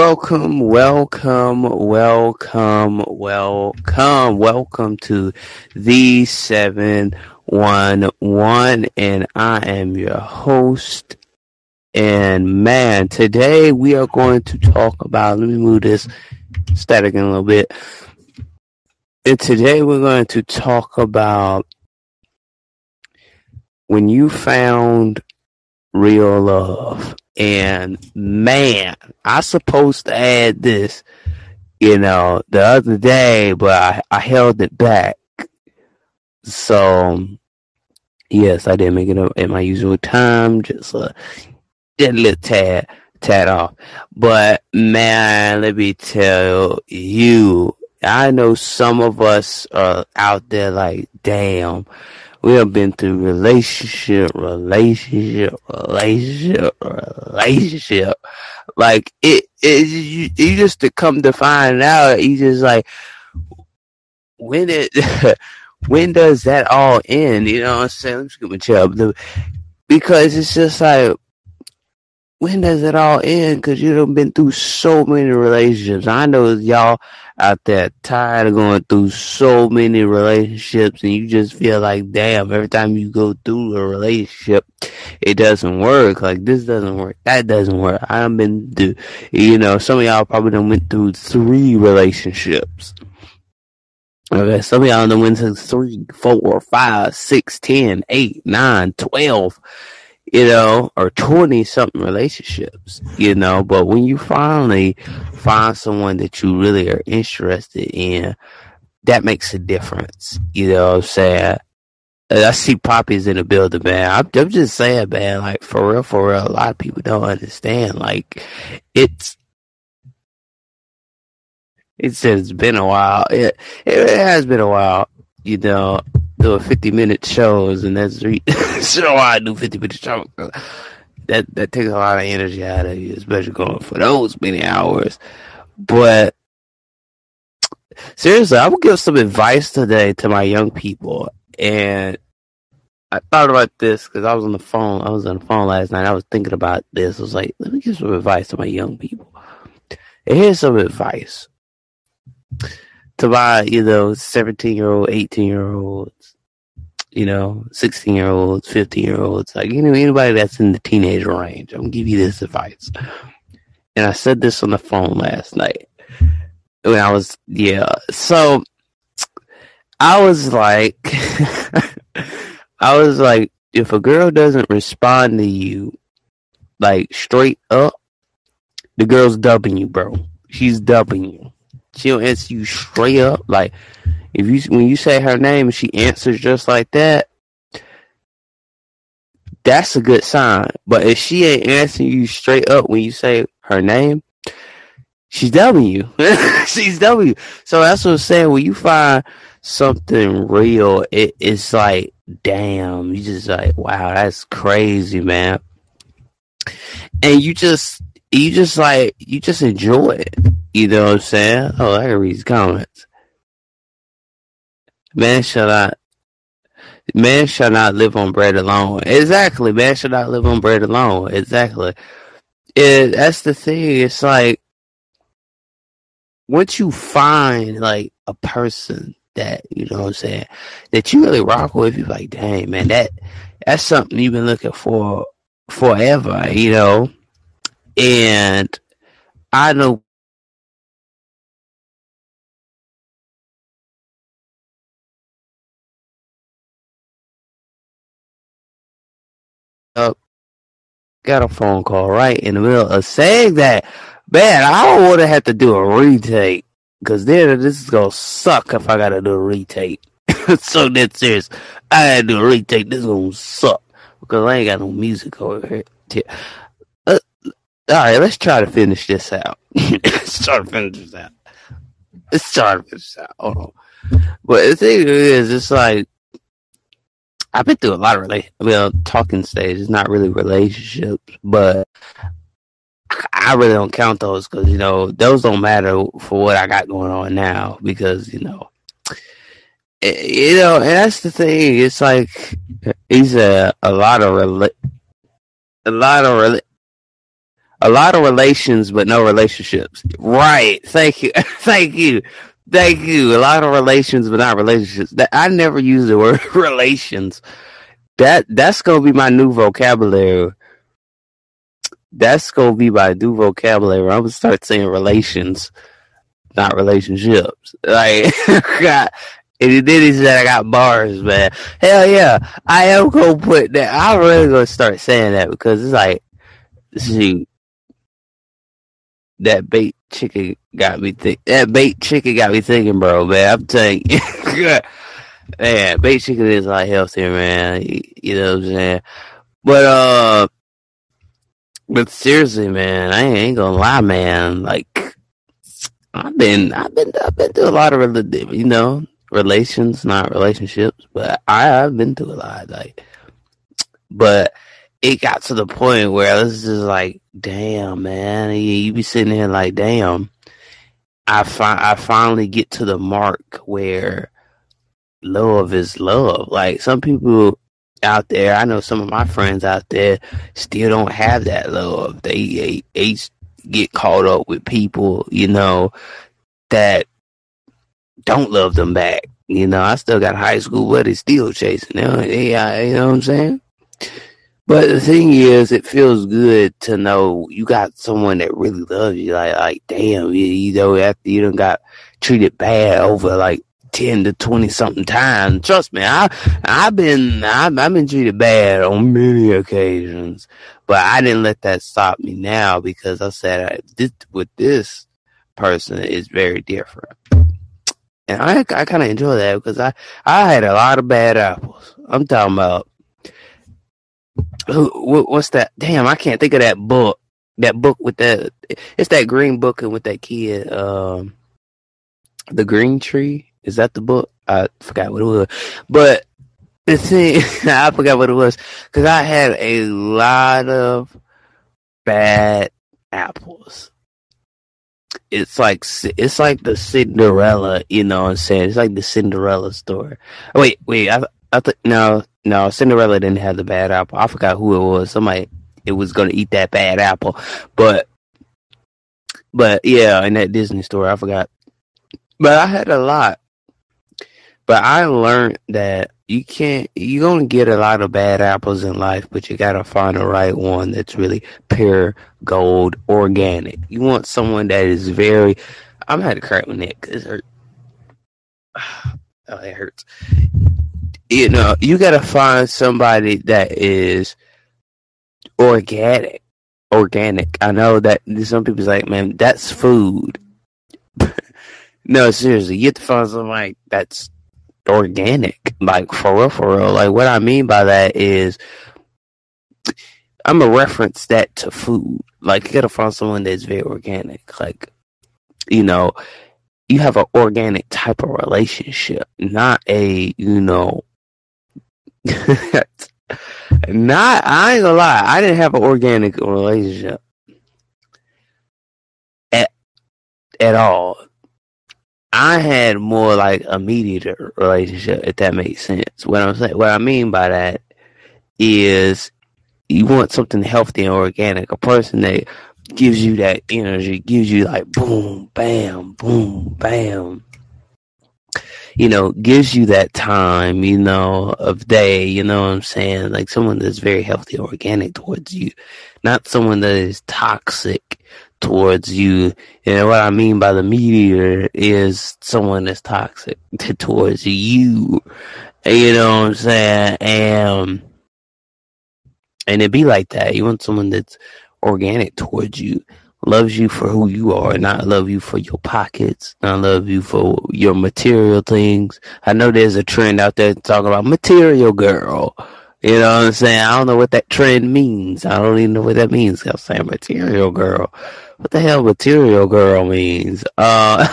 Welcome, welcome, welcome, welcome, welcome to the 711 and I am your host. And man, today we are going to talk about, let me move this static in a little bit. And today we're going to talk about when you found real love. And man, I supposed to add this, you know, the other day, but I, I held it back. So yes, I did make it up at my usual time, just uh, did a little tad tad off. But man, let me tell you, I know some of us are out there like, damn, we have been through relationship, relationship, relationship, relationship. Like it, it you, you just to come to find out, you just like when it, when does that all end? You know what I'm saying? Let me get my chair because it's just like when does it all end? Because you've been through so many relationships. I know y'all out there tired of going through so many relationships, and you just feel like, damn, every time you go through a relationship, it doesn't work. Like this doesn't work, that doesn't work. I've been through, you know, some of y'all probably done went through three relationships. Okay, some of y'all done went through three, four, five, six, ten, eight, nine, twelve you know, or 20 something relationships, you know, but when you finally find someone that you really are interested in, that makes a difference. You know what I'm saying? I see poppies in the building, man. I'm, I'm just saying, man, like for real, for real, a lot of people don't understand. Like it's, it's, it's been a while. It, it has been a while, you know, doing 50 minute shows, and that's re- so I do 50 minute shows. That that takes a lot of energy out of you, especially going for those many hours. But seriously, I will give some advice today to my young people, and I thought about this because I was on the phone. I was on the phone last night. I was thinking about this. I was like, let me give some advice to my young people. And here's some advice to my, you know, 17 year old, 18 year olds, you know, 16 year olds, 15 year olds, like, you know, anybody that's in the teenager range. I'm gonna give you this advice. And I said this on the phone last night when I was, yeah. So I was like, I was like, if a girl doesn't respond to you, like straight up, the girl's dubbing you, bro. She's dubbing you she'll answer you straight up. Like if you when you say her name and she answers just like that, that's a good sign. But if she ain't answering you straight up when you say her name, she's W. she's W. So that's what I'm saying. When you find something real, it, it's like, damn, you just like, wow, that's crazy, man. And you just you just like you just enjoy it. You know what I'm saying? Oh, I can read these comments. Man shall not man shall not live on bread alone. Exactly, man shall not live on bread alone. Exactly. It, that's the thing. It's like once you find like a person that you know what I'm saying that you really rock with, you're like, dang man, that that's something you've been looking for forever. You know and I know got a phone call right in the middle of saying that. Man, I don't want to have to do a retake because then this is gonna suck if I gotta do a retake. so that serious. I gotta do a retake. This is gonna suck because I ain't got no music over here. Uh, All right, let's try to finish this out. let's try to finish this out. Let's try to finish this out. Hold on. But the thing is, it's like I've been through a lot of relation. Well, talking stage is not really relationships, but I really don't count those because you know those don't matter for what I got going on now because you know, eh, you know, and that's the thing. It's like he's a a lot of rela- a lot of rela- a lot of relations, but no relationships. Right. Thank you. Thank you. Thank you. A lot of relations, but not relationships. That I never use the word relations. That that's gonna be my new vocabulary. That's gonna be my new vocabulary. I'm gonna start saying relations, not relationships. Like, God, and did he said I got bars, man. Hell yeah, I am gonna put that. I'm really gonna start saying that because it's like, see, that bait chicken got me think. That bait chicken got me thinking, bro. Man, I'm telling you, man, bait chicken is a lot healthier, man. You know what I'm saying? But uh, but seriously, man, I ain't gonna lie, man. Like, I've been, I've been, I've been through a lot of, you know, relations, not relationships, but I, I've been through a lot. Like, but it got to the point where this is like, damn, man, you, be sitting here like, damn. I fi- I finally get to the mark where love is love. Like some people out there, I know some of my friends out there still don't have that love. They they, they get caught up with people, you know, that don't love them back. You know, I still got high school buddies still chasing them. Yeah, you know what I'm saying? But the thing is, it feels good to know you got someone that really loves you. Like, like, damn, you, you know, after you done got treated bad over like ten to twenty something times. Trust me, I I've been I've, I've been treated bad on many occasions, but I didn't let that stop me now because I said this with this person is very different. And I I kind of enjoy that because I I had a lot of bad apples. I'm talking about who what's that? Damn, I can't think of that book. That book with that it's that green book and with that kid. Um, the Green Tree is that the book? I forgot what it was, but the thing I forgot what it was because I had a lot of bad apples it's like it's like the Cinderella, you know what I'm saying? It's like the Cinderella story. Wait, wait, I I thought no, no, Cinderella didn't have the bad apple. I forgot who it was. Somebody it was gonna eat that bad apple, but but yeah, in that Disney story, I forgot. But I had a lot. But I learned that you can't you're gonna get a lot of bad apples in life, but you gotta find the right one that's really pure gold organic. You want someone that is very I'm had to crack my neck because it hurt. Oh, it hurts. You know, you gotta find somebody that is organic. Organic. I know that some people's like, man, that's food. no, seriously, you have to find somebody that's organic. Like for real, for real. Like what I mean by that is I'm gonna reference that to food. Like you gotta find someone that's very organic. Like you know, you have an organic type of relationship, not a you know. not I ain't gonna lie, I didn't have an organic relationship at at all. I had more like a mediator relationship, if that makes sense. What I'm saying, what I mean by that is you want something healthy and organic, a person that gives you that energy, gives you like boom, bam, boom, bam. You know, gives you that time, you know, of day, you know what I'm saying? Like someone that's very healthy, organic towards you, not someone that is toxic towards you. And what I mean by the meteor is someone that's toxic towards you. You know what I'm saying? And and it be like that. You want someone that's organic towards you, loves you for who you are, not love you for your pockets, not love you for your material things. I know there's a trend out there talking about material girl. You know what I'm saying? I don't know what that trend means. I don't even know what that means. I'm saying material girl what the hell material girl means. Uh,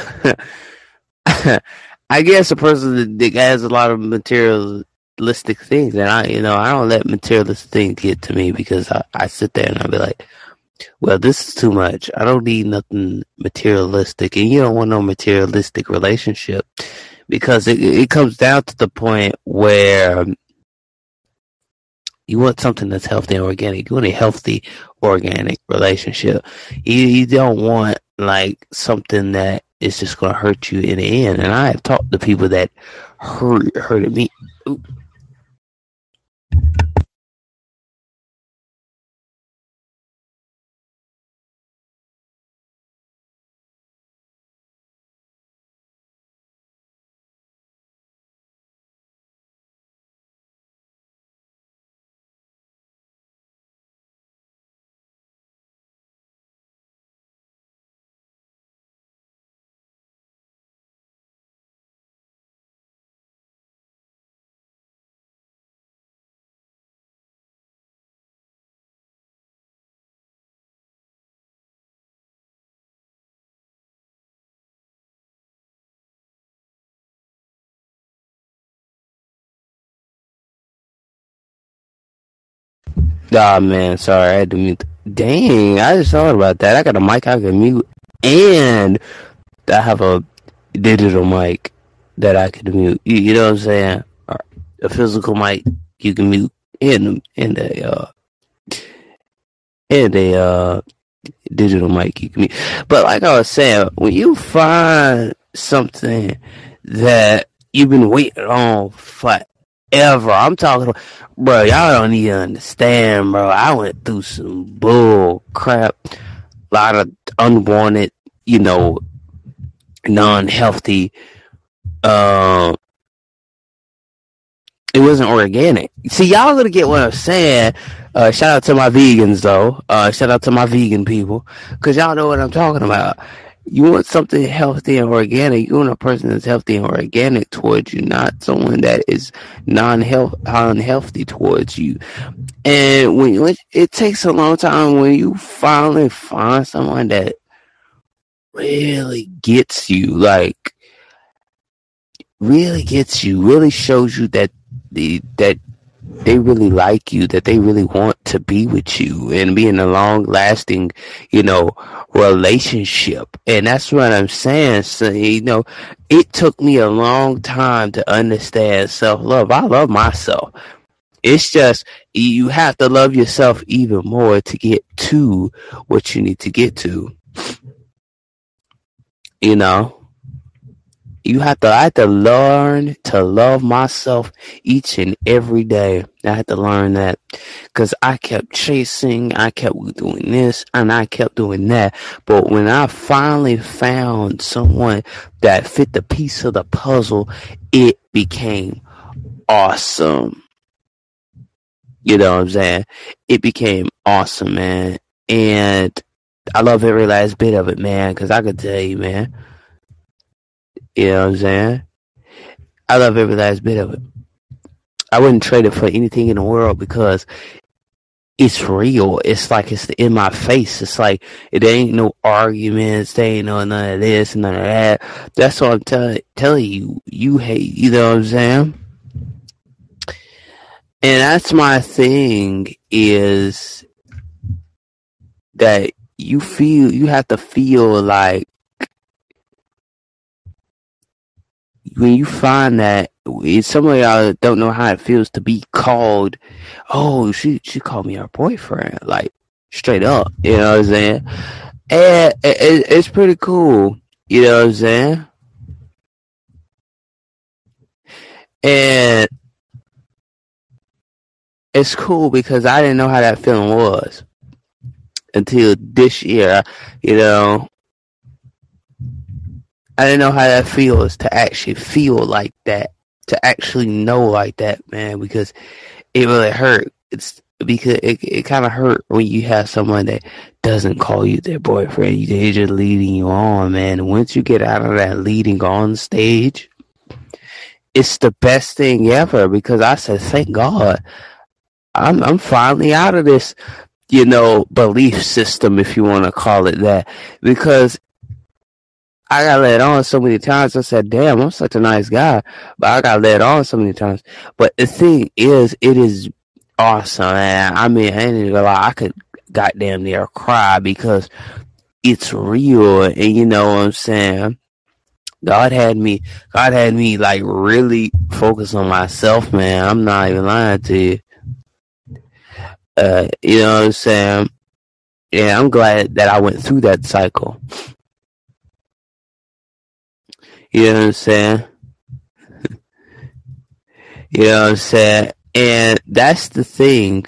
I guess a person that has a lot of materialistic things, and I, you know, I don't let materialistic things get to me because I, I sit there and I'll be like, well, this is too much. I don't need nothing materialistic, and you don't want no materialistic relationship because it it comes down to the point where You want something that's healthy and organic. You want a healthy, organic relationship. You, you don't want like something that is just going to hurt you in the end. And I have talked to people that hurt hurted me. Ah man, sorry, I had to mute. Dang, I just thought about that. I got a mic I can mute, and I have a digital mic that I can mute. You, you know what I'm saying? A physical mic you can mute, and and a uh, and a uh, digital mic you can mute. But like I was saying, when you find something that you've been waiting on for ever. I'm talking, bro. Y'all don't even understand, bro. I went through some bull crap, a lot of unwanted, you know, non-healthy. Um, it wasn't organic. See, y'all gonna get what I'm saying. Uh, shout out to my vegans though. Uh, shout out to my vegan people, cause y'all know what I'm talking about you want something healthy and organic. You want a person that's healthy and organic towards you, not someone that is non-health unhealthy towards you. And when you, it takes a long time when you finally find someone that really gets you, like really gets you, really shows you that the that they really like you, that they really want to be with you and be in a long lasting, you know, relationship. And that's what I'm saying. So, you know, it took me a long time to understand self love. I love myself. It's just you have to love yourself even more to get to what you need to get to. You know, you have to I had to learn to love myself each and every day. I had to learn that because I kept chasing, I kept doing this, and I kept doing that. But when I finally found someone that fit the piece of the puzzle, it became awesome. You know what I'm saying? It became awesome, man. And I love every last bit of it, man, because I could tell you, man you know what I'm saying? I love every last bit of it. I wouldn't trade it for anything in the world because it's real. It's like it's in my face. It's like it ain't no arguments. There ain't no none of this, none of that. That's what I'm telling you. You hate. You know what I'm saying? And that's my thing is that you feel you have to feel like when you find that some of y'all don't know how it feels to be called, oh, she she called me her boyfriend, like straight up, you know what I'm saying? And it, it's pretty cool, you know what I'm saying? And it's cool because I didn't know how that feeling was until this year, you know. I didn't know how that feels to actually feel like that, to actually know like that, man, because it really hurt. It's because it, it kind of hurt when you have someone that doesn't call you their boyfriend. They're just leading you on, man. Once you get out of that leading on stage, it's the best thing ever because I said, thank God. I'm I'm finally out of this, you know, belief system, if you want to call it that, because I got led on so many times. I said, damn, I'm such a nice guy. But I got led on so many times. But the thing is, it is awesome, man. I mean, I ain't lie, I could goddamn near cry because it's real. And you know what I'm saying? God had me, God had me like really focus on myself, man. I'm not even lying to you. Uh, you know what I'm saying? Yeah, I'm glad that I went through that cycle. You know what I'm saying? you know what I'm saying? And that's the thing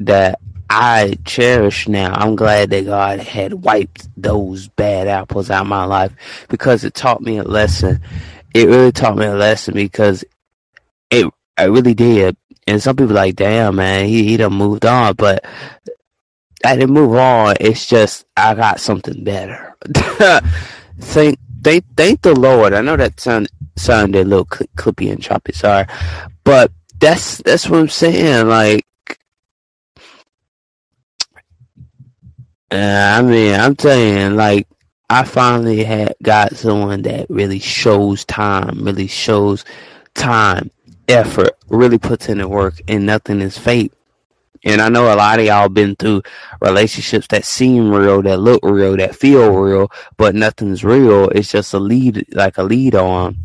that I cherish now. I'm glad that God had wiped those bad apples out of my life because it taught me a lesson. It really taught me a lesson because it I really did. And some people like, damn man, he he done moved on, but I didn't move on. It's just I got something better. thank thank thank the Lord. I know that sound sounded a little cl- clippy and choppy, sorry, but that's that's what I'm saying. Like, uh, I mean, I'm saying like I finally had got someone that really shows time, really shows time, effort, really puts in the work, and nothing is fake. And I know a lot of y'all been through relationships that seem real, that look real, that feel real, but nothing's real. It's just a lead, like a lead on,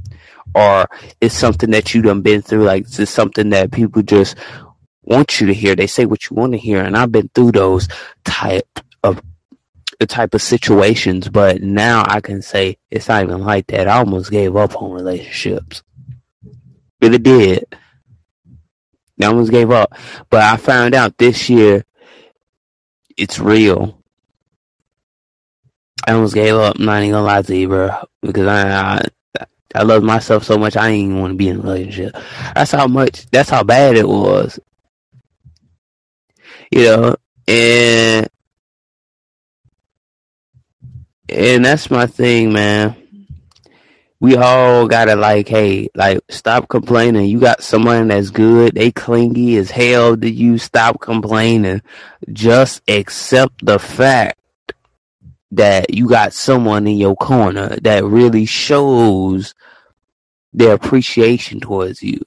or it's something that you done been through. Like it's something that people just want you to hear. They say what you want to hear, and I've been through those type of the type of situations. But now I can say it's not even like that. I almost gave up on relationships. Really did. I almost gave up. But I found out this year it's real. I almost gave up. I'm not even gonna lie to you, bro, because I, I I love myself so much. I didn't even want to be in a relationship. That's how much. That's how bad it was. You know, and and that's my thing, man we all gotta like, hey, like stop complaining. You got someone that's good, they clingy as hell to you. Stop complaining. Just accept the fact that you got someone in your corner that really shows their appreciation towards you.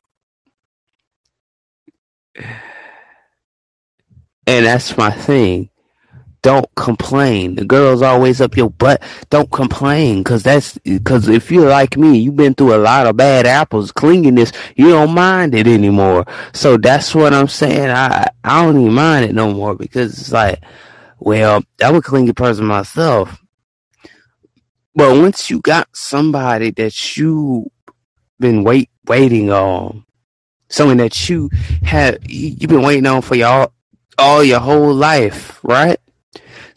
And that's my thing. Don't complain. The girl's always up your butt. Don't complain, cause that's cause if you're like me, you've been through a lot of bad apples, clinginess. You don't mind it anymore. So that's what I'm saying. I I don't even mind it no more because it's like, well, I'm a clingy person myself. But once you got somebody that you've been wait waiting on, someone that you have you've been waiting on for your all all your whole life, right?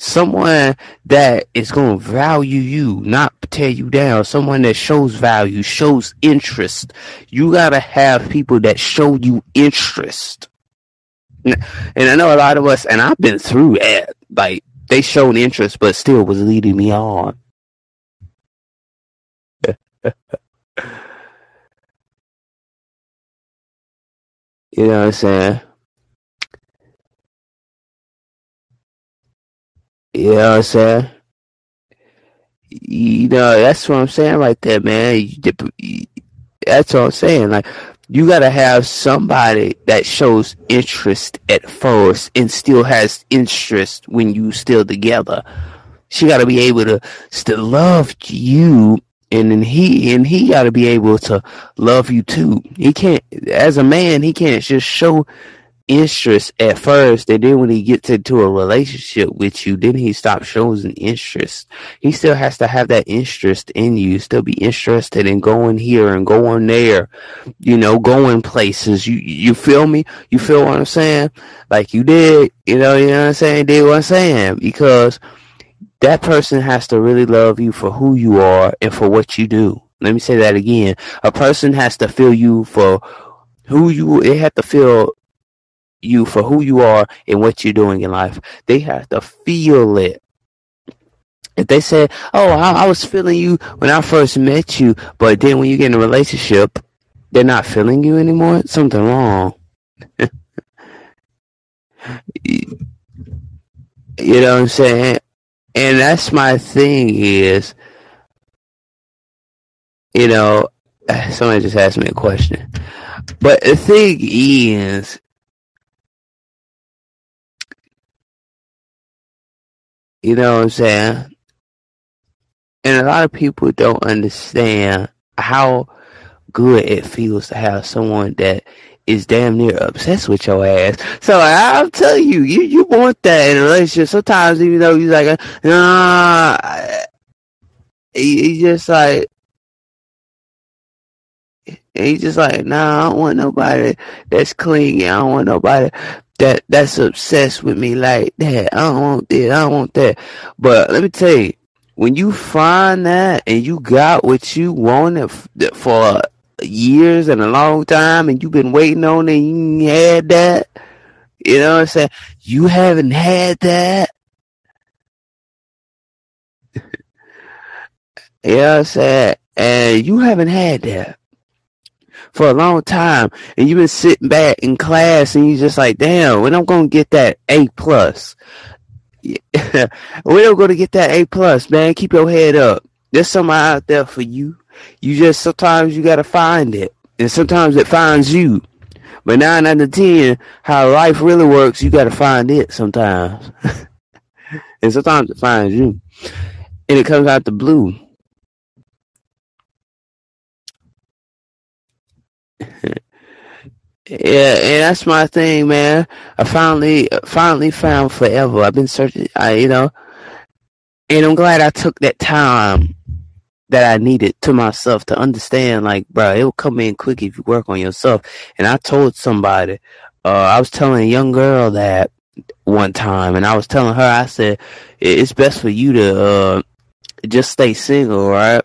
Someone that is going to value you, not tear you down. Someone that shows value, shows interest. You got to have people that show you interest. And I know a lot of us, and I've been through that. Like they showed interest, but still was leading me on. you know what I'm saying? You know what I'm saying? You know, that's what I'm saying right there, man. That's what I'm saying. Like, you gotta have somebody that shows interest at first and still has interest when you still together. She gotta be able to still love you and then he and he gotta be able to love you too. He can't as a man, he can't just show interest at first, and then when he gets into a relationship with you, then he stops showing interest. He still has to have that interest in you, still be interested in going here and going there, you know, going places. You you feel me? You feel what I'm saying? Like you did, you know, you know what I'm saying? Did what I'm saying because that person has to really love you for who you are and for what you do. Let me say that again. A person has to feel you for who you. They have to feel you for who you are and what you're doing in life. They have to feel it. If they say, "Oh, I, I, was feeling you when I first met you," but then when you get in a relationship, they're not feeling you anymore, something wrong. you know what I'm saying? And that's my thing is, you know, somebody just asked me a question. But the thing is, You know what I'm saying? And a lot of people don't understand how good it feels to have someone that is damn near obsessed with your ass. So I'll tell you, you you want that in a relationship. Sometimes even though you're like, nah, he, just like. He's just like, nah, I don't want nobody that's clingy. I don't want nobody that that's obsessed with me like that. I don't want that. I don't want that. But let me tell you, when you find that and you got what you wanted for years and a long time and you've been waiting on it and you had that, you know what I'm saying? You haven't had that. you know what I'm saying? And you haven't had that for a long time and you've been sitting back in class and you're just like, damn, when I'm gonna get that A plus. We're to get that A plus, man. Keep your head up. There's somebody out there for you. You just sometimes you gotta find it, and sometimes it finds you. But nine out of ten, how life really works, you gotta find it sometimes, and sometimes it finds you, and it comes out the blue. Yeah, and that's my thing, man. I finally, finally found forever. I've been searching, I, you know, and I'm glad I took that time that I needed to myself to understand, like, bro, it will come in quick if you work on yourself. And I told somebody, uh, I was telling a young girl that one time, and I was telling her, I said, it's best for you to, uh, just stay single, right?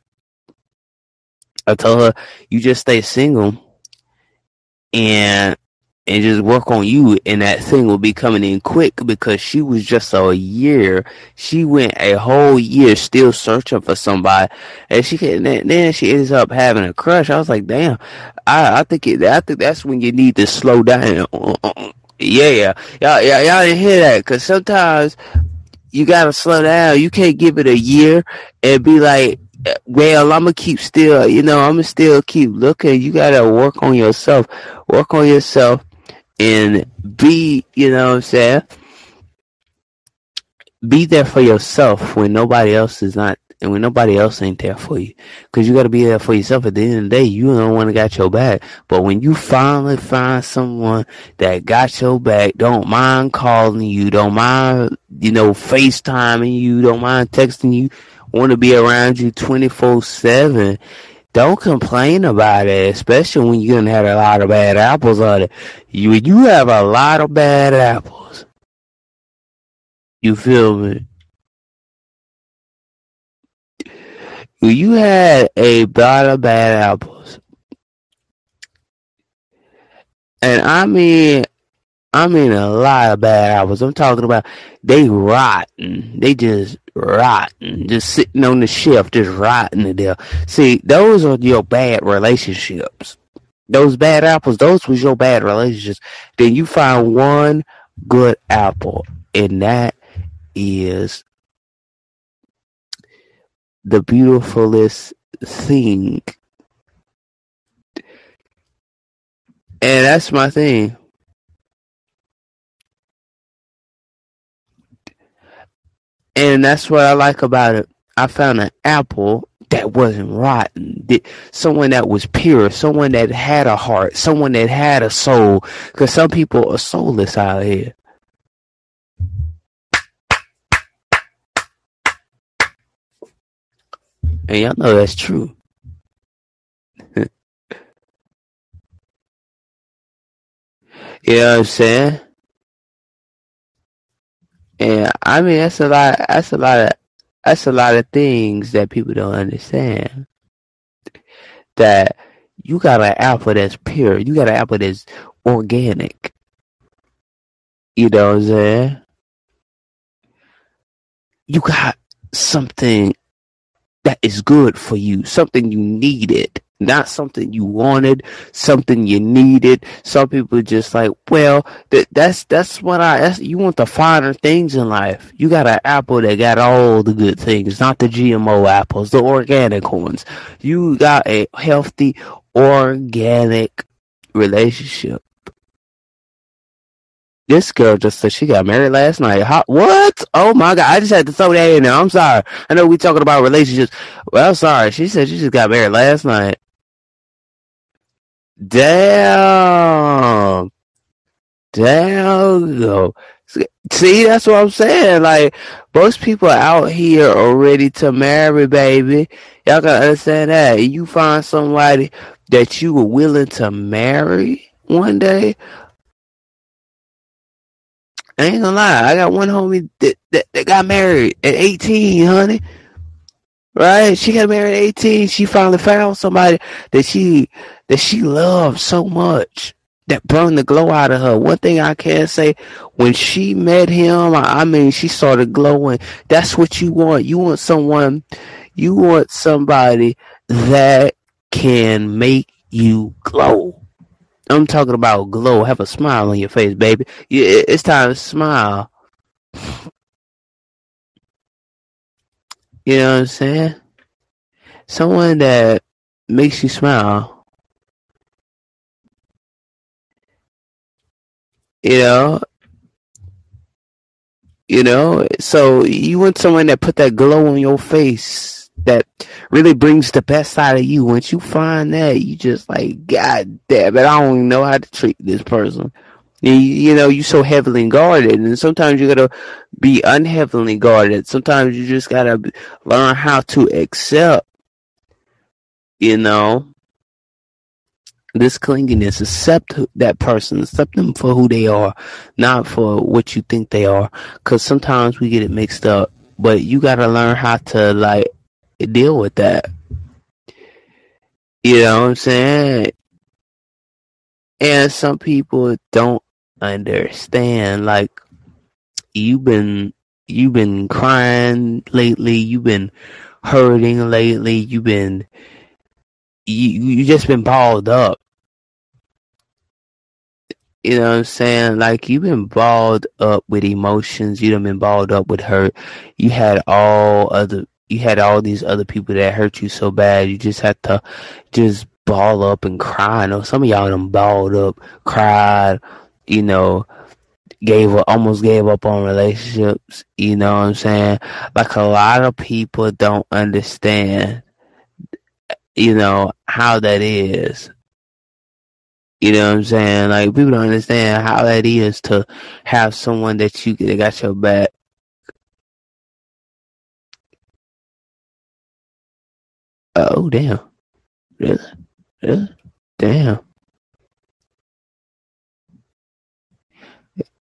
I told her, you just stay single and and just work on you and that thing will be coming in quick because she was just a year she went a whole year still searching for somebody and she can then she ends up having a crush. I was like damn i i think it i think that's when you need to slow down. Yeah yeah. Y'all, y'all didn't hear that because sometimes you gotta slow down. You can't give it a year and be like well, I'm gonna keep still, you know, I'm gonna still keep looking. You gotta work on yourself, work on yourself, and be, you know what I'm saying? Be there for yourself when nobody else is not, and when nobody else ain't there for you. Cause you gotta be there for yourself. At the end of the day, you don't want to got your back. But when you finally find someone that got your back, don't mind calling you, don't mind, you know, FaceTiming you, don't mind texting you, want to be around you 24 7, don't complain about it, especially when you're going to have a lot of bad apples on it. You, you have a lot of bad apples. You feel me? You had a lot of bad apples. And I mean, I mean a lot of bad apples. I'm talking about they rotten. They just rotten. Just sitting on the shelf, just rotten to death. See, those are your bad relationships. Those bad apples, those was your bad relationships. Then you find one good apple, and that is the beautifulest thing. And that's my thing. And that's what I like about it. I found an apple that wasn't rotten. Someone that was pure, someone that had a heart, someone that had a soul. Because some people are soulless out here. And y'all know that's true. you know I'm saying? And I mean that's a lot that's a lot of that's a lot of things that people don't understand. That you got an apple that's pure, you got an apple that's organic. You know what I'm saying? You got something that is good for you, something you needed not something you wanted, something you needed. Some people just like, well, that that's that's what I. That's, you want the finer things in life. You got an apple that got all the good things, not the GMO apples, the organic ones. You got a healthy, organic relationship. This girl just said she got married last night. How, what? Oh my god! I just had to throw that in there. I'm sorry. I know we talking about relationships. Well, sorry. She said she just got married last night. Damn. Damn. See, that's what I'm saying. Like, most people out here are ready to marry, baby. Y'all gotta understand that. You find somebody that you were willing to marry one day. I ain't gonna lie. I got one homie that, that, that got married at 18, honey. Right? She got married at 18. She finally found somebody that she that she loved so much that burned the glow out of her. One thing I can say, when she met him, I mean, she started glowing. That's what you want. You want someone, you want somebody that can make you glow. I'm talking about glow. Have a smile on your face, baby. It's time to smile. You know what I'm saying? Someone that makes you smile. You know? You know? So you want someone that put that glow on your face that really brings the best out of you. Once you find that, you just like, God damn it, I don't even know how to treat this person. You, know, you so heavily guarded, and sometimes you gotta be unheavily guarded. Sometimes you just gotta learn how to accept, you know, this clinginess. Accept that person, accept them for who they are, not for what you think they are. Because sometimes we get it mixed up, but you gotta learn how to like deal with that. You know what I'm saying? And some people don't understand. Like you've been you've been crying lately. You've been hurting lately. You've been you you just been balled up. You know what I'm saying? Like you've been balled up with emotions. You have been balled up with hurt. You had all other you had all these other people that hurt you so bad. You just had to just ball up and cry. I know some of y'all them balled up, cried, you know, gave up, almost gave up on relationships. You know what I'm saying? Like a lot of people don't understand, you know, how that is. You know what I'm saying? Like people don't understand how that is to have someone that you got your back. Oh damn! Really? Really? Damn!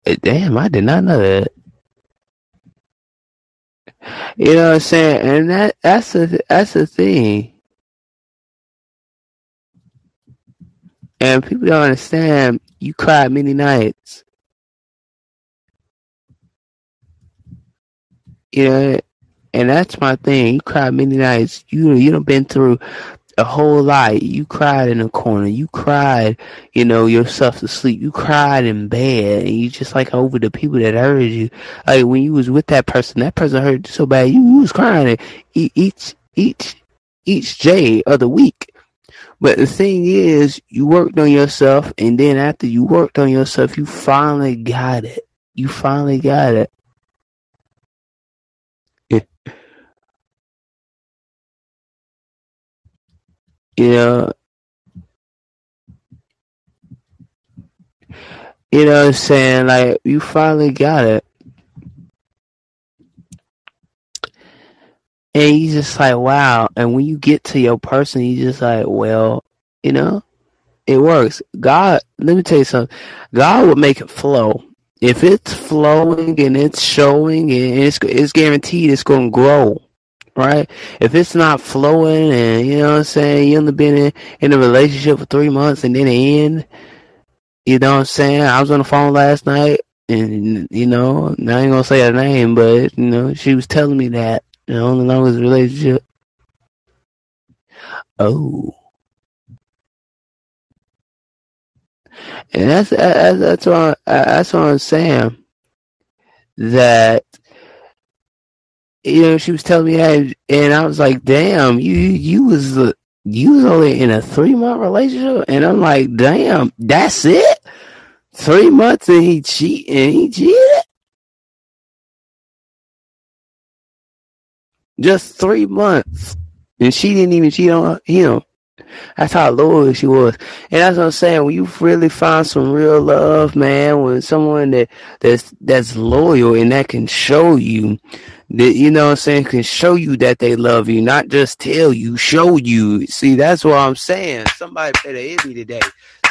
Eh, damn, I did not know that. You know what I'm saying? And that that's the that's the thing. And people don't understand you cried many nights. You know, and that's my thing. You cried many nights. You you done been through a whole lot. You cried in a corner. You cried, you know, yourself to sleep. You cried in bed. And you just like over the people that hurt you. Like when you was with that person, that person hurt you so bad. You, you was crying each each each day of the week. But the thing is, you worked on yourself, and then after you worked on yourself, you finally got it. You finally got it. You know, you know what I'm saying? Like, you finally got it. And you just like, wow. And when you get to your person, you just like, well, you know, it works. God, let me tell you something. God will make it flow. If it's flowing and it's showing and it's, it's guaranteed it's going to grow right? If it's not flowing and you know what I'm saying, you only been in, in a relationship for three months and then it end, you know what I'm saying? I was on the phone last night and you know, I ain't gonna say her name, but you know, she was telling me that you know, the longest relationship. Oh. And that's that's that's what I, that's what I'm saying. That you know, she was telling me that, and I was like, "Damn, you you was you was only in a three month relationship," and I'm like, "Damn, that's it? Three months and he cheat and he cheated? Just three months, and she didn't even cheat on him." That's how loyal she was. And that's what I'm saying. When you really find some real love, man, with someone that that's that's loyal and that can show you that you know what I'm saying, can show you that they love you, not just tell you, show you. See, that's what I'm saying. Somebody better hear me today.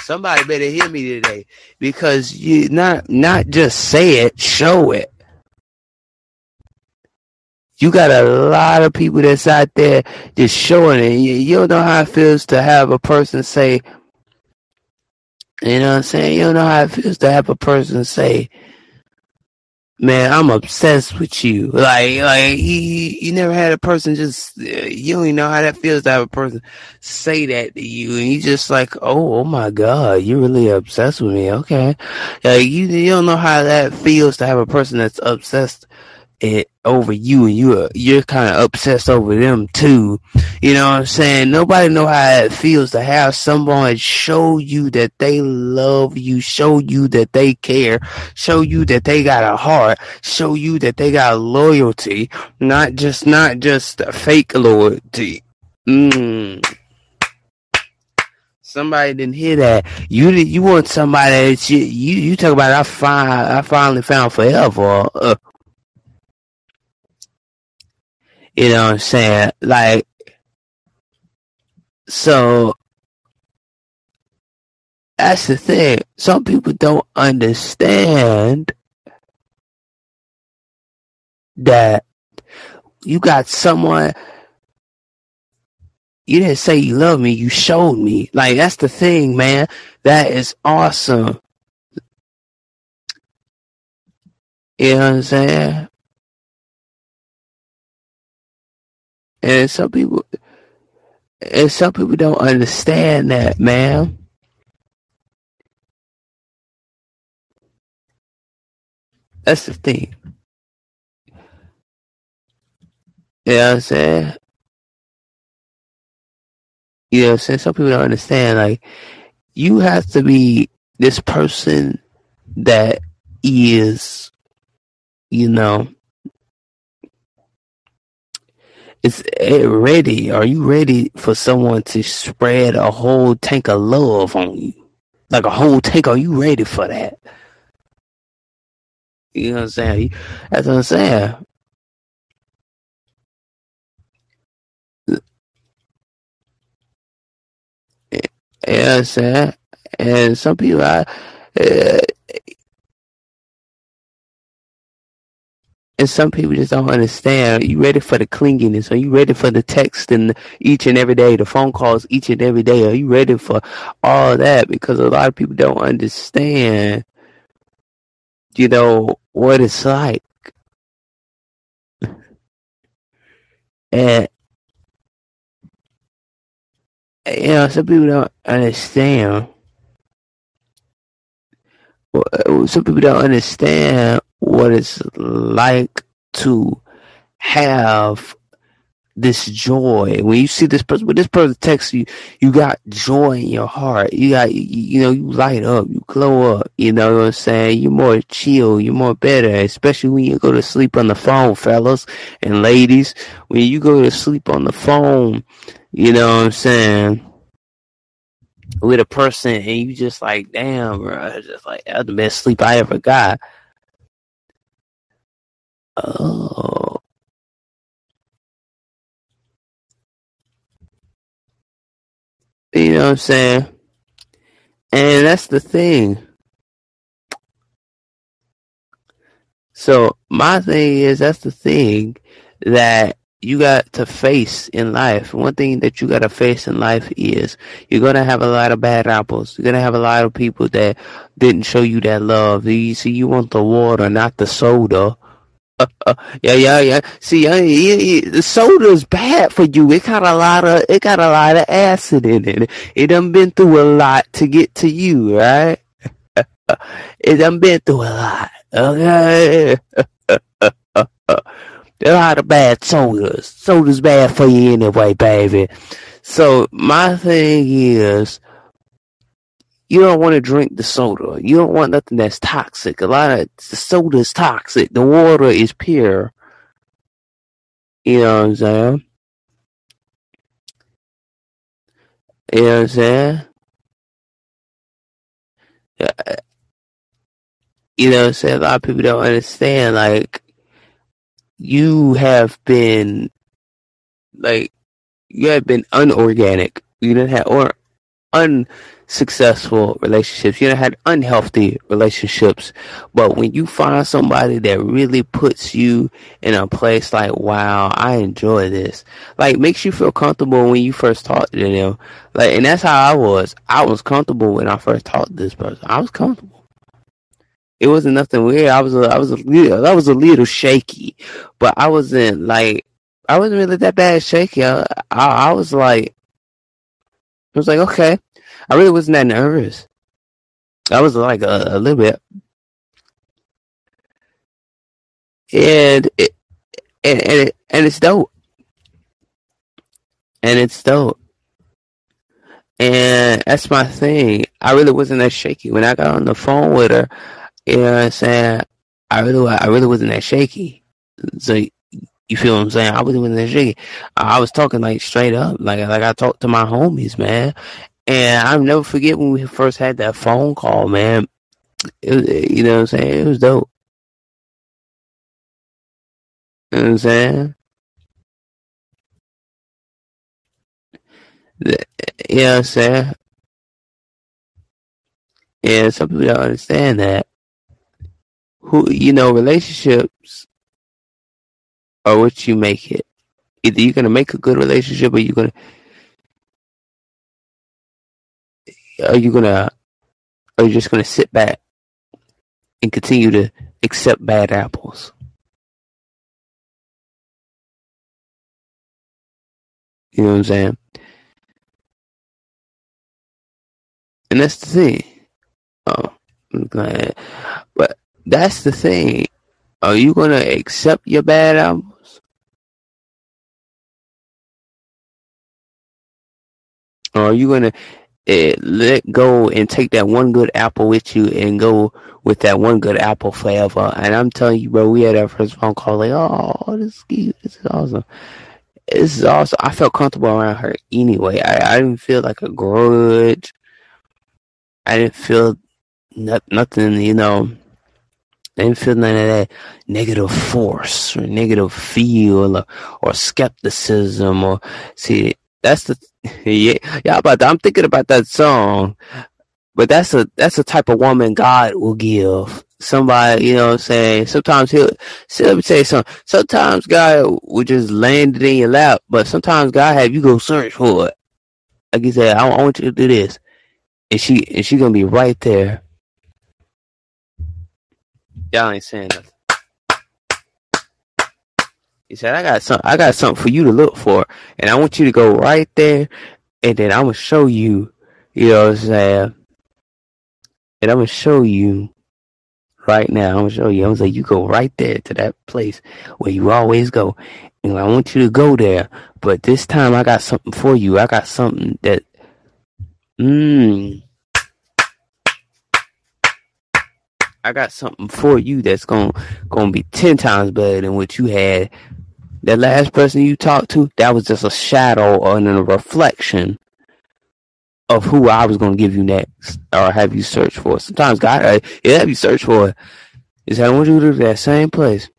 Somebody better hear me today. Because you not not just say it, show it. You got a lot of people that's out there just showing it. You, you don't know how it feels to have a person say, you know what I'm saying? You don't know how it feels to have a person say, man, I'm obsessed with you. Like, like you, you never had a person just, you don't even know how that feels to have a person say that to you, and you just like, oh, oh my god, you're really obsessed with me. Okay, like you, you don't know how that feels to have a person that's obsessed it over you and you are you're kind of obsessed over them too. You know what I'm saying? Nobody know how it feels to have someone show you that they love you, show you that they care, show you that they got a heart, show you that they got loyalty, not just not just fake loyalty. Mm. Somebody didn't hear that. You you want somebody that you you, you talk about. I find I finally found forever. Uh, you know what I'm saying? Like, so that's the thing. Some people don't understand that you got someone you didn't say you love me, you showed me. Like that's the thing, man. That is awesome. You know what I'm saying? And some people, and some people don't understand that, man. That's the thing. You know what I'm saying? You know what I'm saying? Some people don't understand. Like, you have to be this person that is, you know, is it ready? Are you ready for someone to spread a whole tank of love on you? Like a whole tank, are you ready for that? You know what I'm saying? That's what I'm saying. You know what I'm saying? And some people, I, uh, and some people just don't understand. Are you ready for the clinginess? Are you ready for the texting each and every day, the phone calls each and every day? Are you ready for all that? Because a lot of people don't understand, you know, what it's like. And, you know, some people don't understand. Uh, some people don't understand what it's like to have this joy. When you see this person when this person texts you you got joy in your heart. You got you, know you light up you glow up you know what i'm saying? You're more chill you're more better especially when you go to sleep on the phone fellas and ladies. When you go to sleep on the phone you know what i'm saying with a person and you just like damn bro just like that's the best sleep i ever got Oh. You know what I'm saying? And that's the thing. So my thing is that's the thing that you got to face in life. One thing that you got to face in life is you're going to have a lot of bad apples. You're going to have a lot of people that didn't show you that love. You see, you want the water, not the soda. Yeah, yeah, yeah. See, the soda's bad for you. It got a lot of it got a lot of acid in it. It done been through a lot to get to you, right? it done been through a lot. Okay. a lot of bad sodas. Soda's bad for you anyway, baby. So my thing is you don't want to drink the soda. You don't want nothing that's toxic. A lot of the soda is toxic. The water is pure. You know what I'm saying? You know what I'm saying? Uh, you know what I'm saying? A lot of people don't understand. Like, you have been, like, you have been unorganic. You didn't have, or unsuccessful relationships. You know, had unhealthy relationships. But when you find somebody that really puts you in a place like, wow, I enjoy this, like makes you feel comfortable when you first talk to them. Like, and that's how I was. I was comfortable when I first talked to this person. I was comfortable. It wasn't nothing weird. I was a, I was a little, was a little shaky, but I wasn't like, I wasn't really that bad shaky. I, I, I was like, I was like, okay. I really wasn't that nervous. I was like a, a little bit. And it, and and, and it's dope. And it's dope. And that's my thing. I really wasn't that shaky. When I got on the phone with her, you know what I'm saying? I really I really wasn't that shaky. So you feel what I'm saying? I wasn't even that shaky. I was talking like straight up, like like I talked to my homies, man. And I'll never forget when we first had that phone call, man. It, you know what I'm saying? It was dope. You know what I'm saying? You know I'm saying? Yeah, some people don't understand that. Who you know, relationships or what you make it. Either you're gonna make a good relationship or you're gonna are you gonna are you just gonna sit back and continue to accept bad apples? You know what I'm saying? And that's the thing. Oh, I'm glad. but that's the thing. Are you gonna accept your bad apples? Or are you gonna uh, let go and take that one good apple with you and go with that one good apple forever? And I'm telling you, bro, we had our first phone call like, oh, this is cute, this is awesome. This is awesome. I felt comfortable around her anyway. I, I didn't feel like a grudge. I didn't feel not, nothing, you know. Didn't feel none of that negative force or negative feel or, or skepticism or see that's the yeah, yeah. About that. I'm thinking about that song, but that's a that's a type of woman God will give somebody. You know, what I'm saying sometimes he'll. See, let me tell you something. Sometimes God will just land it in your lap, but sometimes God have you go search for it. Like he said, I, I want you to do this, and she and she gonna be right there. Y'all ain't saying nothing. He said, I got some I got something for you to look for. And I want you to go right there and then I'm gonna show you, you know what I'm saying? And I'm gonna show you right now. I'm gonna show you. I'm gonna say you go right there to that place where you always go. And I want you to go there. But this time I got something for you. I got something that mmm I got something for you that's gonna gonna be ten times better than what you had that last person you talked to, that was just a shadow and a reflection of who I was to give you next or have you search for. Sometimes God, uh, yeah, have you search for is I want you to that same place.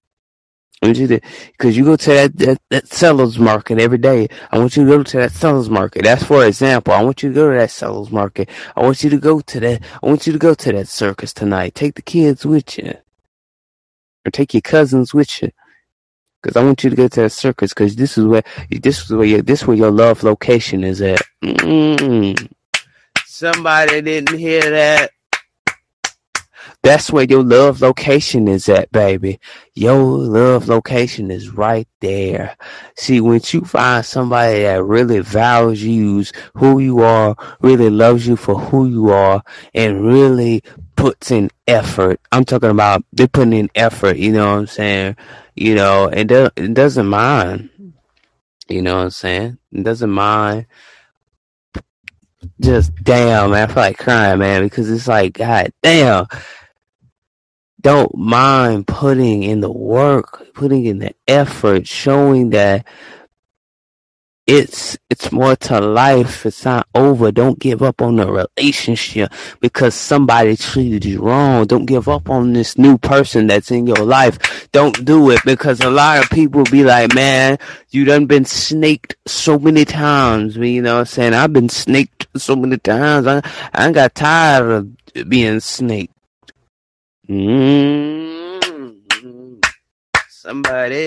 Because you go to that, that, that seller's market every day. I want you to go to that seller's market. That's for example. I want you to go to that seller's market. I want you to go to that. I want you to go to that circus tonight. Take the kids with you, or take your cousins with you. Because I want you to go to that circus because this is where this is where your this is where your love location is at. Mm-mm. Somebody didn't hear that. That's where your love location is at, baby. Your love location is right there. See, when you find somebody that really values you, who you are, really loves you for who you are, and really puts in effort. I'm talking about they're putting in effort, you know what I'm saying? You know, and do, it doesn't mind. You know what I'm saying? It doesn't mind. Just damn, man, I feel like crying, man, because it's like, God damn. Don't mind putting in the work, putting in the effort, showing that it's it's more to life. It's not over. Don't give up on the relationship because somebody treated you wrong. Don't give up on this new person that's in your life. Don't do it because a lot of people be like, man, you done been snaked so many times. You know what I'm saying? I've been snaked so many times. I, I got tired of being snaked. Mm-hmm. Somebody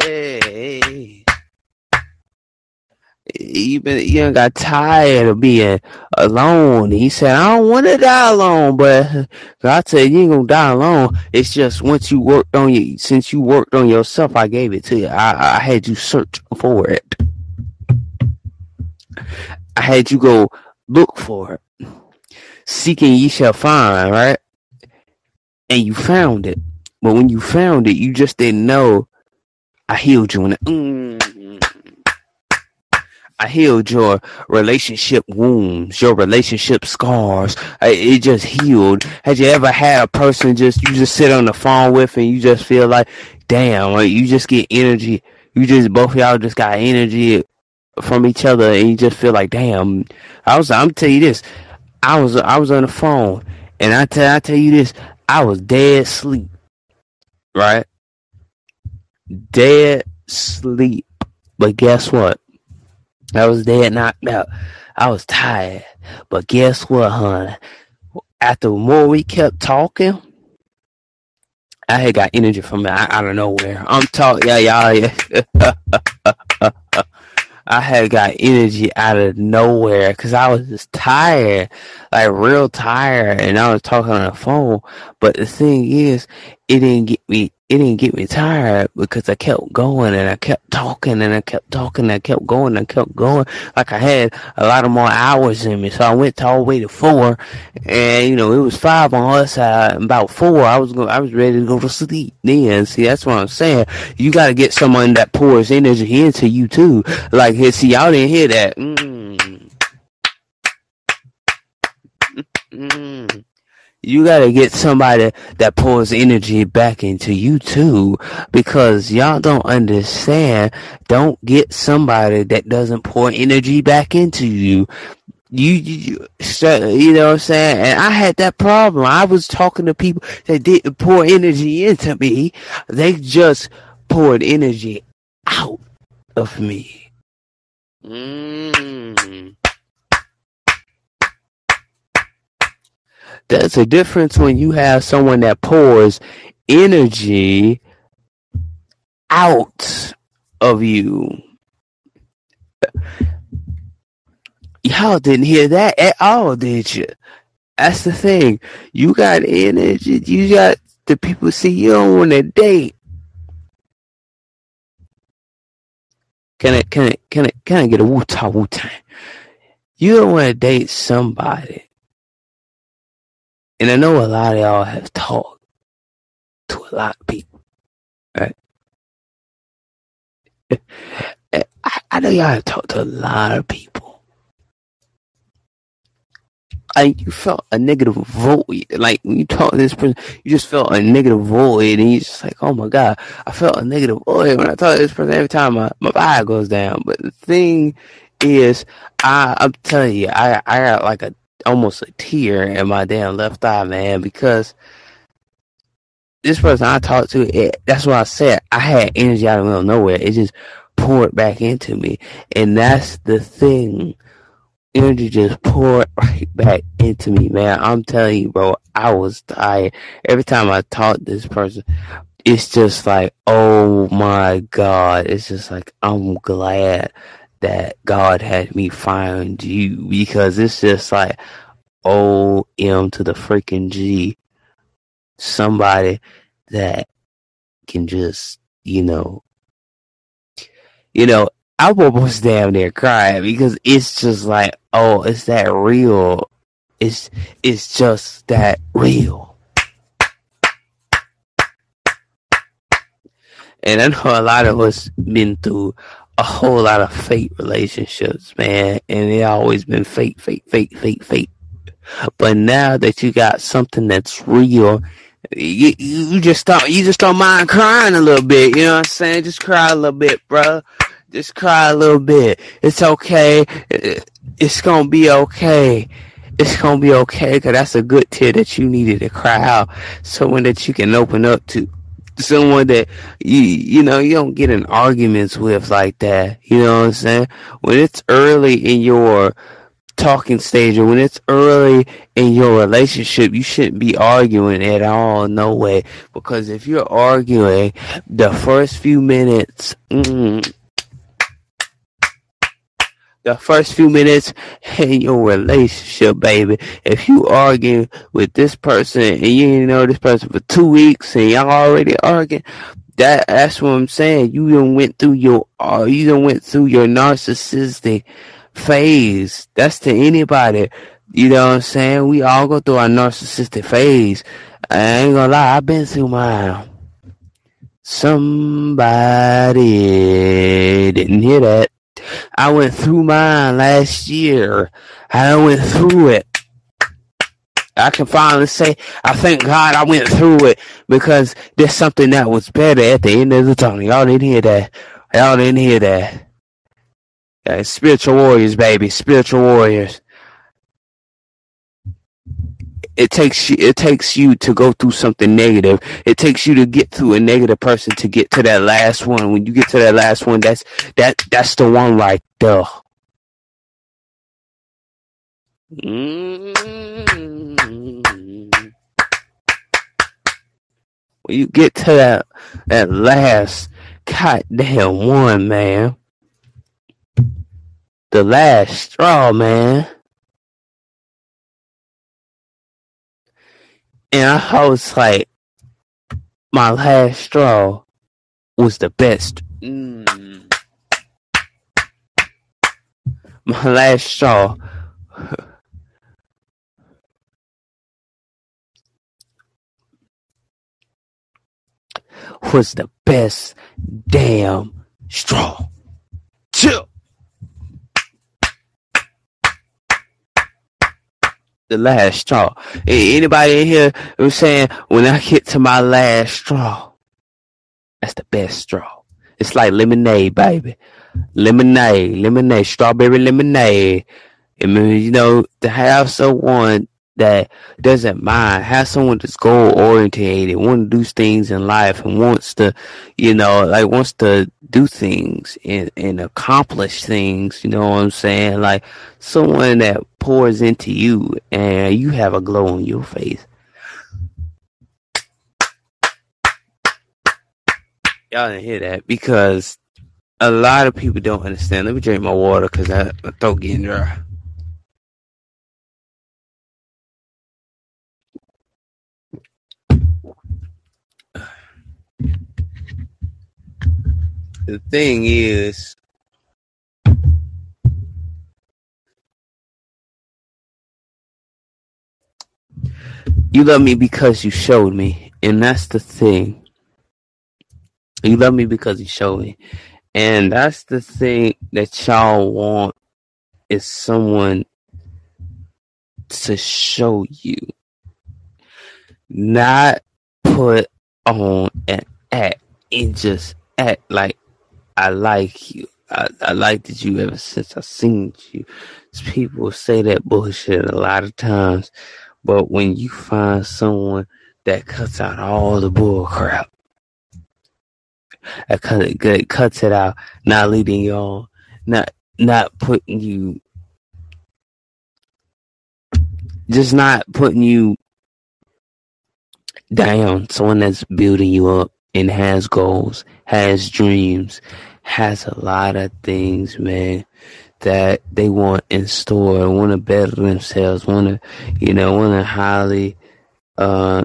you got tired of being alone. He said, I don't want to die alone, but God said you ain't gonna die alone. It's just once you worked on you, since you worked on yourself, I gave it to you. I, I had you search for it. I had you go look for it. Seeking ye shall find, right? And you found it. But when you found it, you just didn't know I healed you. And mm, I healed your relationship wounds, your relationship scars. It just healed. Had you ever had a person just you just sit on the phone with and you just feel like, damn, like you just get energy. You just both y'all just got energy from each other and you just feel like, damn. I was I'm tell you this. I was I was on the phone and I tell I tell you this, I was dead sleep. Right? Dead sleep. But guess what? I was dead knocked out. I was tired. But guess what, hon? After more we kept talking, I had got energy from it out of nowhere. I'm talking, yeah, y'all. Yeah. I had got energy out of nowhere because I was just tired, like real tired, and I was talking on the phone. But the thing is, it didn't get me it didn't get me tired because I kept going and I kept talking and I kept talking and I kept going and I kept going. Like I had a lot of more hours in me. So I went to all the way to four and you know, it was five on her side and about four I was going I was ready to go to sleep then. See that's what I'm saying. You gotta get someone that pours energy into you too. Like see y'all didn't hear that. Mm. Mm. You gotta get somebody that pours energy back into you too, because y'all don't understand. Don't get somebody that doesn't pour energy back into you. You, you, you you know what I'm saying? And I had that problem. I was talking to people that didn't pour energy into me. They just poured energy out of me. Mm. There's a difference when you have someone that pours energy out of you. Y'all didn't hear that at all, did you? That's the thing. You got energy. You got the people see you on a date. Can I, can I, can I, can I get a woo ta woo time? You don't want to date somebody and I know a lot of y'all have talked to a lot of people, right? I, I know y'all have talked to a lot of people. Like you felt a negative void. Like when you talk to this person, you just felt a negative void, and you just like, oh my god, I felt a negative void when I talk to this person. Every time my my vibe goes down. But the thing is, I I'm telling you, I I got like a almost a tear in my damn left eye, man, because this person I talked to, it, that's what I said. I had energy out of nowhere. It just poured back into me. And that's the thing. Energy just poured right back into me, man. I'm telling you, bro, I was tired. Every time I talked to this person, it's just like, oh my God. It's just like, I'm glad that God had me find you because it's just like O M to the freaking G. Somebody that can just, you know, you know, I almost damn near crying because it's just like, oh, it's that real. It's it's just that real. And I know a lot of us been through a whole lot of fake relationships, man, and they always been fake, fake, fake, fake, fake. But now that you got something that's real, you, you just don't you just don't mind crying a little bit. You know what I'm saying? Just cry a little bit, bro. Just cry a little bit. It's okay. It's gonna be okay. It's gonna be okay because that's a good tear that you needed to cry out. Someone that you can open up to. Someone that you you know you don't get in arguments with like that. You know what I'm saying? When it's early in your talking stage or when it's early in your relationship, you shouldn't be arguing at all. No way. Because if you're arguing the first few minutes, mm, the first few minutes in your relationship, baby. If you argue with this person and you ain't know this person for two weeks and y'all already arguing, that that's what I'm saying. You done went through your uh, you done went through your narcissistic phase. That's to anybody. You know what I'm saying? We all go through our narcissistic phase. I ain't gonna lie, I've been through mine. Somebody didn't hear that. I went through mine last year. I went through it. I can finally say, I thank God I went through it because there's something that was better at the end of the tunnel. Y'all didn't hear that. Y'all didn't hear that. Uh, spiritual warriors, baby. Spiritual warriors. It takes you. It takes you to go through something negative. It takes you to get through a negative person to get to that last one. When you get to that last one, that's that. That's the one right there. Mm-hmm. When you get to that that last goddamn one, man the last straw, man. And I was like, my last straw was the best. Mm. My last straw. was the best damn straw. Chill. The last straw. Anybody in here who's saying when I get to my last straw, that's the best straw. It's like lemonade, baby. Lemonade, lemonade, strawberry lemonade. I mean, you know, to have someone that doesn't mind, has someone that's goal oriented, want to do things in life and wants to, you know, like wants to do things and, and accomplish things, you know what I'm saying? Like someone that pours into you and you have a glow on your face. Y'all didn't hear that because a lot of people don't understand. Let me drink my water because I my throat getting dry. The thing is, you love me because you showed me, and that's the thing. You love me because you showed me, and that's the thing that y'all want is someone to show you, not put on an act and just act like I like you. I, I liked you ever since I seen you. People say that bullshit a lot of times, but when you find someone that cuts out all the bull crap, that, cut, that cuts it out, not leading you on, not not putting you, just not putting you down. Someone that's building you up and has goals, has dreams, has a lot of things, man, that they want in store, want to better themselves, want to, you know, want to highly uh,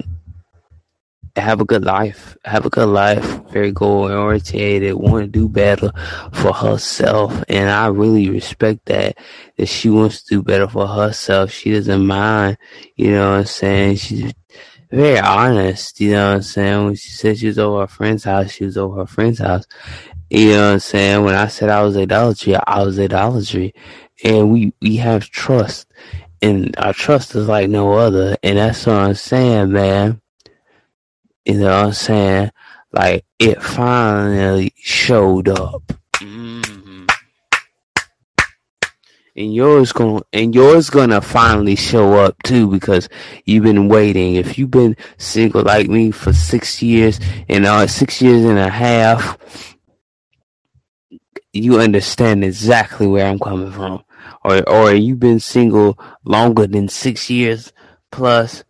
have a good life, have a good life, very goal oriented, want to do better for herself. And I really respect that, that she wants to do better for herself. She doesn't mind, you know what I'm saying? She's very honest, you know what I'm saying? When she said she was over her friend's house, she was over her friend's house. You know what I'm saying? When I said I was idolatry, I was idolatry. And we, we have trust. And our trust is like no other. And that's what I'm saying, man. You know what I'm saying? Like it finally showed up. Mm-hmm. And yours gonna and yours gonna finally show up too because you've been waiting. If you've been single like me for six years and uh six years and a half, you understand exactly where I'm coming from. Or or you've been single longer than six years plus,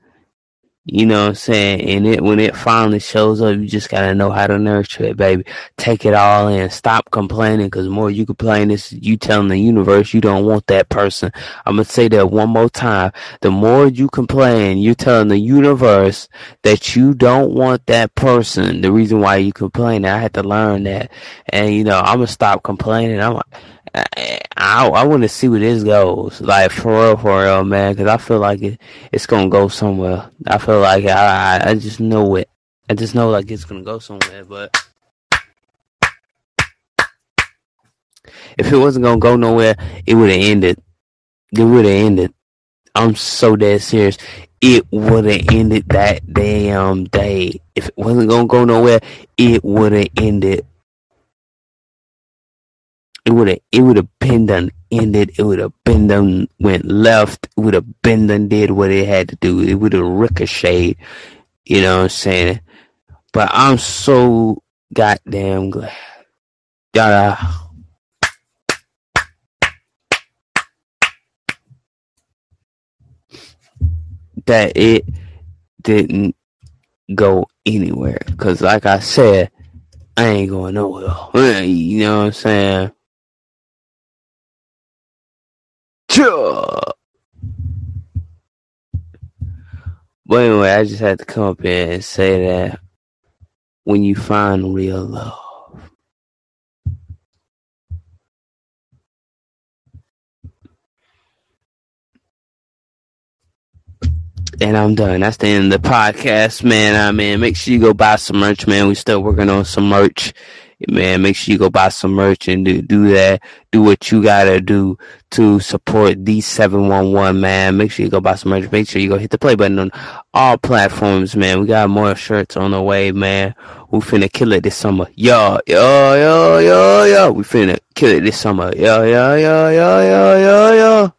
you know what I'm saying? And it when it finally shows up, you just gotta know how to nurture it, baby. Take it all in. Stop complaining, cause more you complain, is you telling the universe you don't want that person. I'm gonna say that one more time. The more you complain, you're telling the universe that you don't want that person. The reason why you complain, I had to learn that, and you know I'm gonna stop complaining. I'm I, I want to see where this goes, like for real, for real, man. Because I feel like it, it's gonna go somewhere. I feel like I, I, just know it. I just know like it's gonna go somewhere. But if it wasn't gonna go nowhere, it would have ended. It would have ended. I'm so dead serious. It would have ended that damn day. If it wasn't gonna go nowhere, it would have ended it would have it would have been done ended. It would have been done went left. It would have been done did what it had to do. It would have ricocheted. You know what I'm saying? But I'm so goddamn glad. Y'all. That it didn't go anywhere. Cause like I said, I ain't going nowhere. You know what I'm saying? But anyway, I just had to come up here and say that when you find real love, And I'm done. That's the end of the podcast, man. I mean, make sure you go buy some merch, man. We still working on some merch man, make sure you go buy some merch and do, do that. Do what you gotta do to support D711, man. Make sure you go buy some merch. Make sure you go hit the play button on all platforms, man. We got more shirts on the way, man. We finna kill it this summer. Yo, yo, yo, yo, yo. We finna kill it this summer. Yo, yo, yo, yo, yo, yo, yo.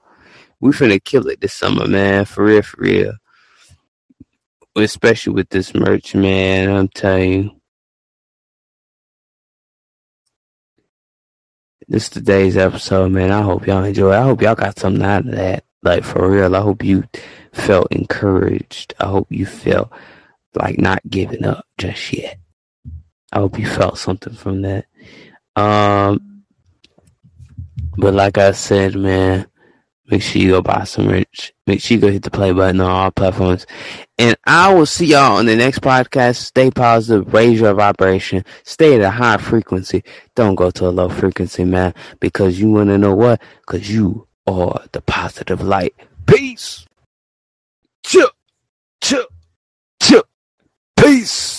We finna kill it this summer, man. For real, for real. Especially with this merch, man. I'm telling you. This is today's episode, man. I hope y'all enjoy. I hope y'all got something out of that. Like for real. I hope you felt encouraged. I hope you felt like not giving up just yet. I hope you felt something from that. Um, but like I said, man, Make sure you go buy some merch. Make sure you go hit the play button on all platforms. And I will see y'all on the next podcast. Stay positive, raise your vibration, stay at a high frequency. Don't go to a low frequency, man, because you want to know what? Because you are the positive light. Peace. Chill. Chill. Chill. Peace.